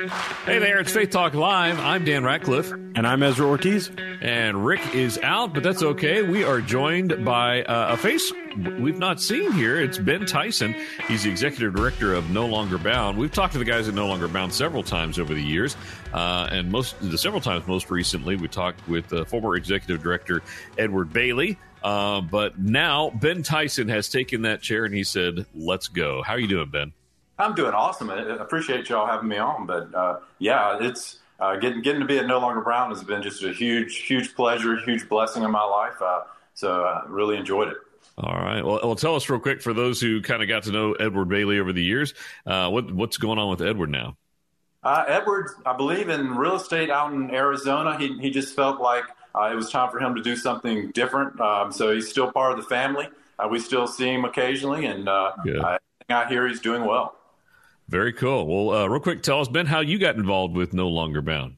Hey there, it's Faith Talk Live. I'm Dan Ratcliffe. And I'm Ezra Ortiz. And Rick is out, but that's okay. We are joined by uh, a face we've not seen here. It's Ben Tyson. He's the executive director of No Longer Bound. We've talked to the guys at No Longer Bound several times over the years. Uh, and most the several times most recently, we talked with uh, former executive director Edward Bailey. Uh, but now Ben Tyson has taken that chair and he said, let's go. How are you doing, Ben? I'm doing awesome. I appreciate y'all having me on. But uh, yeah, it's uh, getting getting to be at No Longer Bound has been just a huge, huge pleasure, huge blessing in my life. Uh, so I really enjoyed it. All right. Well, well, tell us real quick for those who kind of got to know Edward Bailey over the years. Uh, what what's going on with Edward now? Uh, Edward, I believe in real estate out in Arizona. He he just felt like uh, it was time for him to do something different. Um, so he's still part of the family. we still see him occasionally, and I, I hear he's doing well. Very cool. Well, uh, real quick, tell us, Ben, how you got involved with No Longer Bound.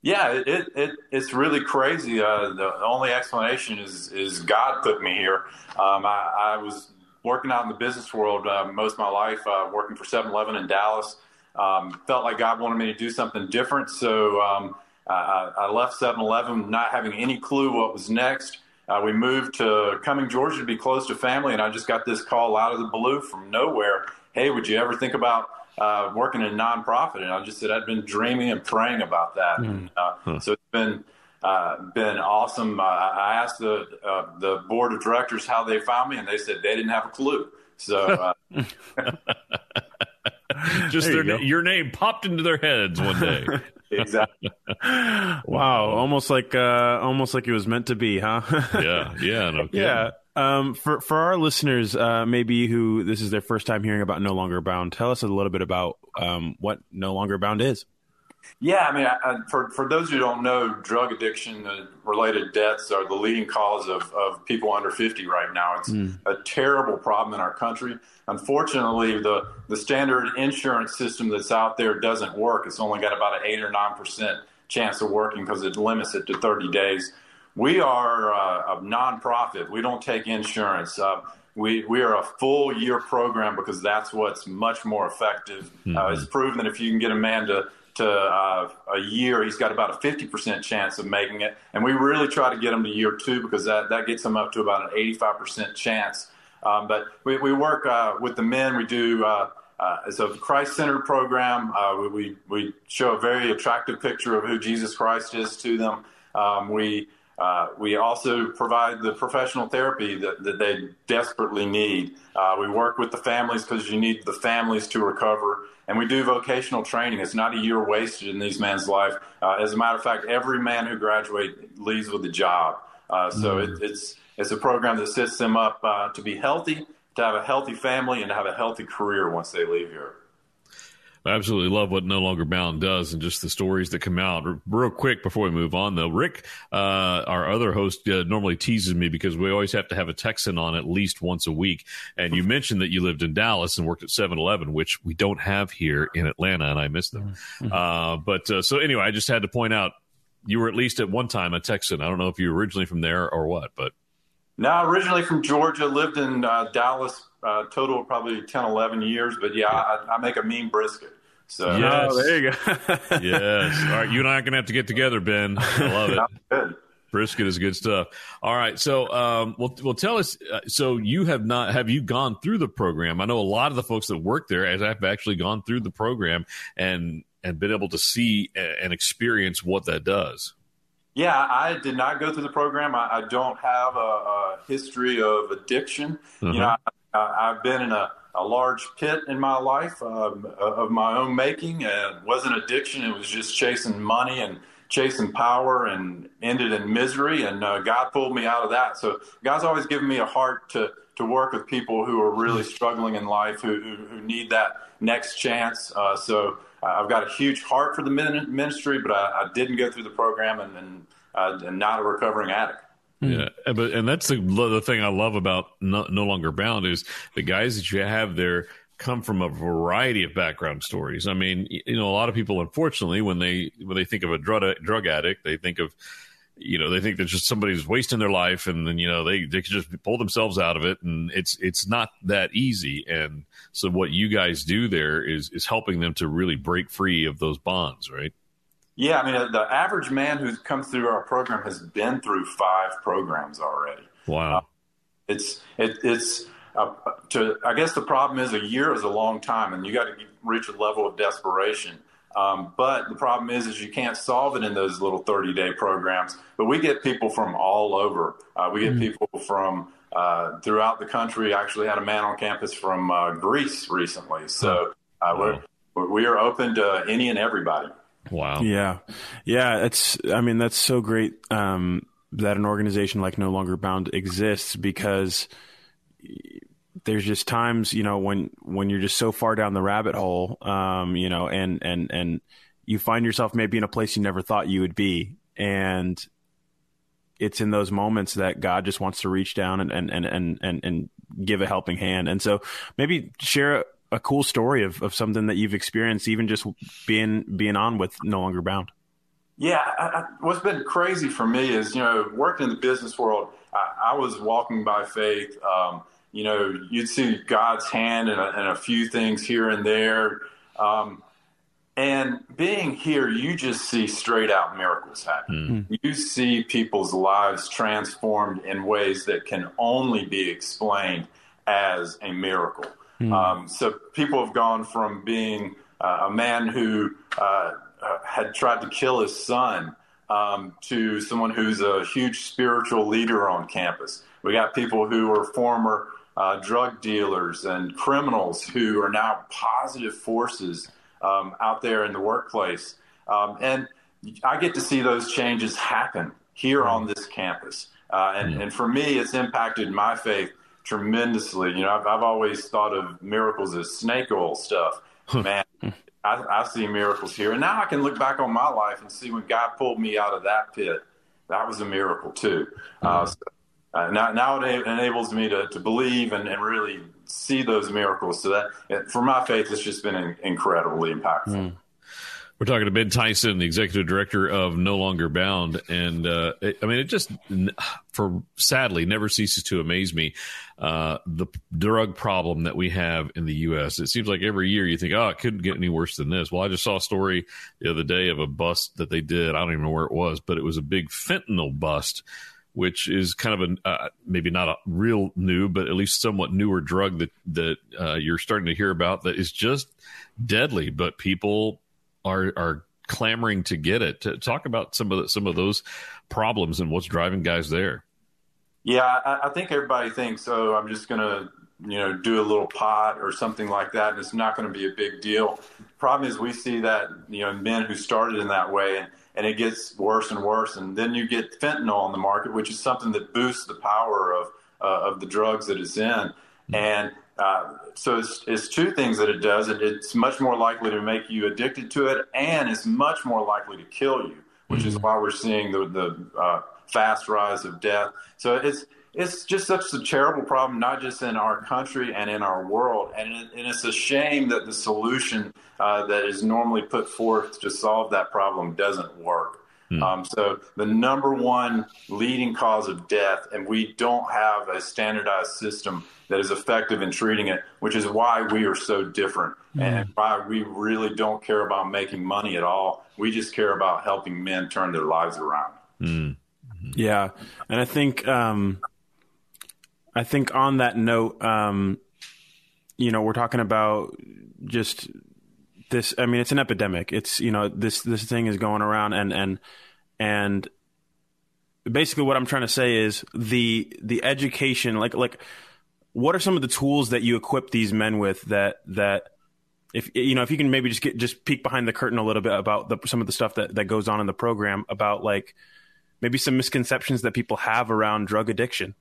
Yeah, it, it it's really crazy. Uh, the only explanation is is God put me here. Um, I, I, was working out in the business world uh, most of my life, uh, working for 7-Eleven in Dallas. Um, felt like God wanted me to do something different, so um, I, I, left 7-Eleven not having any clue what was next. Uh, we moved to Cumming, Georgia, to be close to family, and I just got this call out of the blue from nowhere. Hey, would you ever think about uh, working in a nonprofit, and I just said I'd been dreaming and praying about that. Mm. And, uh, huh. So it's been uh, been awesome. I asked the uh, the board of directors how they found me, and they said they didn't have a clue. So. Uh, just their, you your name popped into their heads one day. exactly. Wow, almost like uh, almost like it was meant to be, huh? yeah, yeah, no yeah. Um, for for our listeners, uh, maybe who this is their first time hearing about No Longer Bound, tell us a little bit about um, what No Longer Bound is. Yeah, I mean, I, for for those who don't know, drug addiction related deaths are the leading cause of, of people under 50 right now. It's mm. a terrible problem in our country. Unfortunately, the the standard insurance system that's out there doesn't work. It's only got about an eight or nine percent chance of working because it limits it to 30 days. We are uh, a nonprofit. We don't take insurance. Uh, we, we are a full year program because that's what's much more effective. Uh, mm-hmm. Uh, it's proven that if you can get a man to, to uh, a year, he's got about a 50% chance of making it. And we really try to get him to year two because that, that gets him up to about an 85% chance. Um, but we, we work uh, with the men. We do uh, uh, it's a Christ-centered program. Uh, we, we, we show a very attractive picture of who Jesus Christ is to them. Um, we uh, we also provide the professional therapy that, that they desperately need. Uh, we work with the families because you need the families to recover. And we do vocational training. It's not a year wasted in these men's life. Uh, as a matter of fact, every man who graduates leaves with a job. Uh, so mm. it, it's, it's a program that sets them up uh, to be healthy, to have a healthy family, and to have a healthy career once they leave here. I absolutely love what No Longer Bound does and just the stories that come out. Real quick before we move on, though, Rick, uh, our other host, uh, normally teases me because we always have to have a Texan on at least once a week. And you mentioned that you lived in Dallas and worked at 7 Eleven, which we don't have here in Atlanta, and I miss them. Mm-hmm. Uh, but uh, so anyway, I just had to point out you were at least at one time a Texan. I don't know if you were originally from there or what, but. No, originally from Georgia, lived in uh, Dallas, uh, total probably 10, 11 years. But yeah, I, I make a mean brisket. So yes. Oh, there you go. yes. All right, you and I are gonna have to get together, Ben. I love it. Brisket is good stuff. All right, so um, well, well, tell us. Uh, so you have not have you gone through the program? I know a lot of the folks that work there as I've actually gone through the program and and been able to see and experience what that does. Yeah, I did not go through the program. I, I don't have a, a, history of addiction. Uh-huh. You know, I, have been in a a large pit in my life um, of my own making. And it wasn't addiction; it was just chasing money and chasing power, and ended in misery. And uh, God pulled me out of that. So God's always given me a heart to to work with people who are really struggling in life, who who, who need that next chance. Uh, so I've got a huge heart for the ministry, but I, I didn't go through the program and, and, uh, and not a recovering addict. Hmm. Yeah, but and that's the the thing I love about no, no, longer bound is the guys that you have there come from a variety of background stories. I mean, you know, a lot of people, unfortunately, when they when they think of a drug drug addict, they think of you know they think that just somebody's wasting their life and then you know they they can just pull themselves out of it and it's it's not that easy. And so what you guys do there is is helping them to really break free of those bonds right yeah i mean the average man who's come through our program has been through five programs already wow uh, it's it, it's uh, to i guess the problem is a year is a long time and you got to reach a level of desperation um, but the problem is, is you can't solve it in those little 30 day programs. But we get people from all over. Uh, we get mm-hmm. people from uh, throughout the country. I actually had a man on campus from uh, Greece recently. So uh, wow. we're, we are open to any and everybody. Wow. Yeah. Yeah. It's, I mean, that's so great um, that an organization like No Longer Bound exists because there's just times you know when when you're just so far down the rabbit hole um, you know and and and you find yourself maybe in a place you never thought you would be and it's in those moments that God just wants to reach down and and and and and, and give a helping hand and so maybe share a cool story of, of something that you've experienced even just being being on with no longer bound yeah I, I, what's been crazy for me is you know working in the business world I, I was walking by faith um, you know, you'd see God's hand in a, in a few things here and there. Um, and being here, you just see straight out miracles happen. Mm. You see people's lives transformed in ways that can only be explained as a miracle. Mm. Um, so people have gone from being uh, a man who uh, uh, had tried to kill his son um, to someone who's a huge spiritual leader on campus. We got people who are former uh, drug dealers and criminals who are now positive forces um, out there in the workplace. Um, and I get to see those changes happen here on this campus. Uh, and, and for me, it's impacted my faith tremendously. You know, I've, I've always thought of miracles as snake oil stuff. Man, I, I, see miracles here. And now I can look back on my life and see when God pulled me out of that pit. That was a miracle, too. Uh, so uh, now, now it enables me to, to believe and, and really see those miracles. So that for my faith, it's just been incredibly impactful. Mm. We're talking to Ben Tyson, the executive director of No Longer Bound, and uh, it, I mean, it just, for sadly, never ceases to amaze me uh, the drug problem that we have in the U.S. It seems like every year you think, oh, it couldn't get any worse than this. Well, I just saw a story the other day of a bust that they did. I don't even know where it was, but it was a big fentanyl bust which is kind of a uh, maybe not a real new, but at least somewhat newer drug that that uh, you're starting to hear about that is just deadly, but people are are clamoring to get it. To talk about some of the, some of those problems and what's driving guys there. Yeah, I, I think everybody thinks, so. I'm just going to you know do a little pot or something like that, and it's not going to be a big deal. Problem is, we see that you know men who started in that way and and it gets worse and worse. And then you get fentanyl on the market, which is something that boosts the power of uh, of the drugs that it's in. Mm-hmm. And uh, so it's, it's, two things that it does. It, it's much more likely to make you addicted to it, and it's much more likely to kill you, which mm-hmm. is why we're seeing the, the uh, fast rise of death. So it's it's just such a terrible problem, not just in our country and in our world. And, it, and it's a shame that the solution uh, that is normally put forth to solve that problem doesn't work. Hmm. Um, so the number one leading cause of death, and we don't have a standardized system that is effective in treating it, which is why we are so different hmm. and why we really don't care about making money at all. We just care about helping men turn their lives around. Hmm. Yeah, and I think um, I think on that note, um, you know, we're talking about just this. I mean, it's an epidemic. It's you know this this thing is going around, and and and basically what I'm trying to say is the the education, like like what are some of the tools that you equip these men with that that if you know if you can maybe just get just peek behind the curtain a little bit about the, some of the stuff that that goes on in the program about like maybe some misconceptions that people have around drug addiction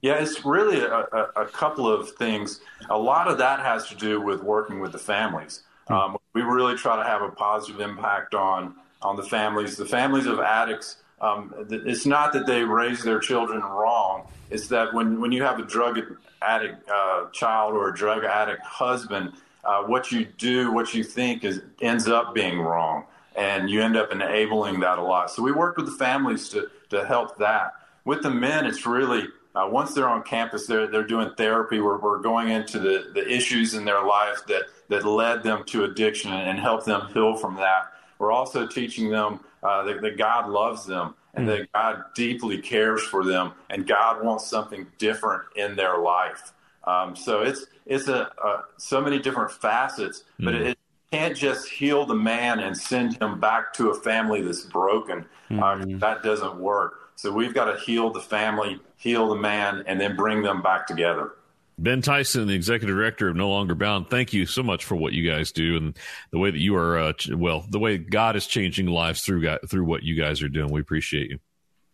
Yeah, it's really a, a, a, couple of things. A lot of that has to do with working with the families. Um, we really try to have a positive impact on on the families. The families of addicts. Um, it's not that they raise their children wrong. It's that when, when you have a drug addict uh, child or a drug addict husband, uh, what you do, what you think, is ends up being wrong, and you end up enabling that a lot. So we work with the families to to help that. With the men, it's really uh, once they're on campus, they're they're doing therapy. We're we're going into the the issues in their life that that led them to addiction and help them heal from that. We're also teaching them uh, that, that, God loves them and mm. that God deeply cares for them, and God wants something different in their life. Um, so it's it's a, a, so many different facets, mm. but it, it, can't just heal the man and send him back to a family that's broken. Mm. Uh, that doesn't work. So we've got to heal the family, heal the man, and then bring them back together. Ben Tyson, the executive director of No Longer Bound, thank you so much for what you guys do and the way that you are, uh, well, the way God is changing lives through through what you guys are doing. We appreciate you.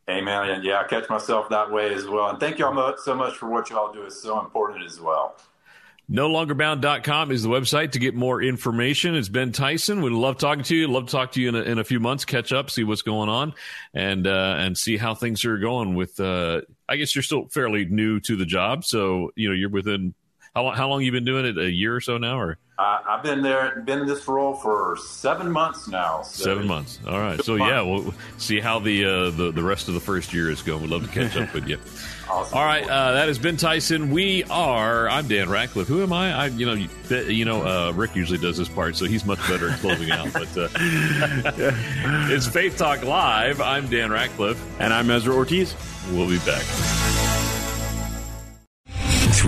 Amen. Yeah, I catch myself that way as well. And thank y'all so much for what y'all do. It's so important as well. NoLongerBound.com is the website to get more information. It's Ben Tyson. We'd love talking to you. Love to talk to you in a, in a few months, catch up, see what's going on, and uh, and see how things are going. With uh, I guess you're still fairly new to the job, so you know you're within how long? How long you been doing it? A year or so now, or uh, I've been there, been in this role for seven months now. So. Seven months. All right. So yeah, we'll see how the uh, the the rest of the first year is going. We'd love to catch up with you. Awesome. All right, uh, that has been Tyson. We are. I'm Dan Ratcliffe. Who am I? I you know, you, you know, uh, Rick usually does this part, so he's much better at closing out. But uh, it's Faith Talk Live. I'm Dan Ratcliffe, and I'm Ezra Ortiz. We'll be back.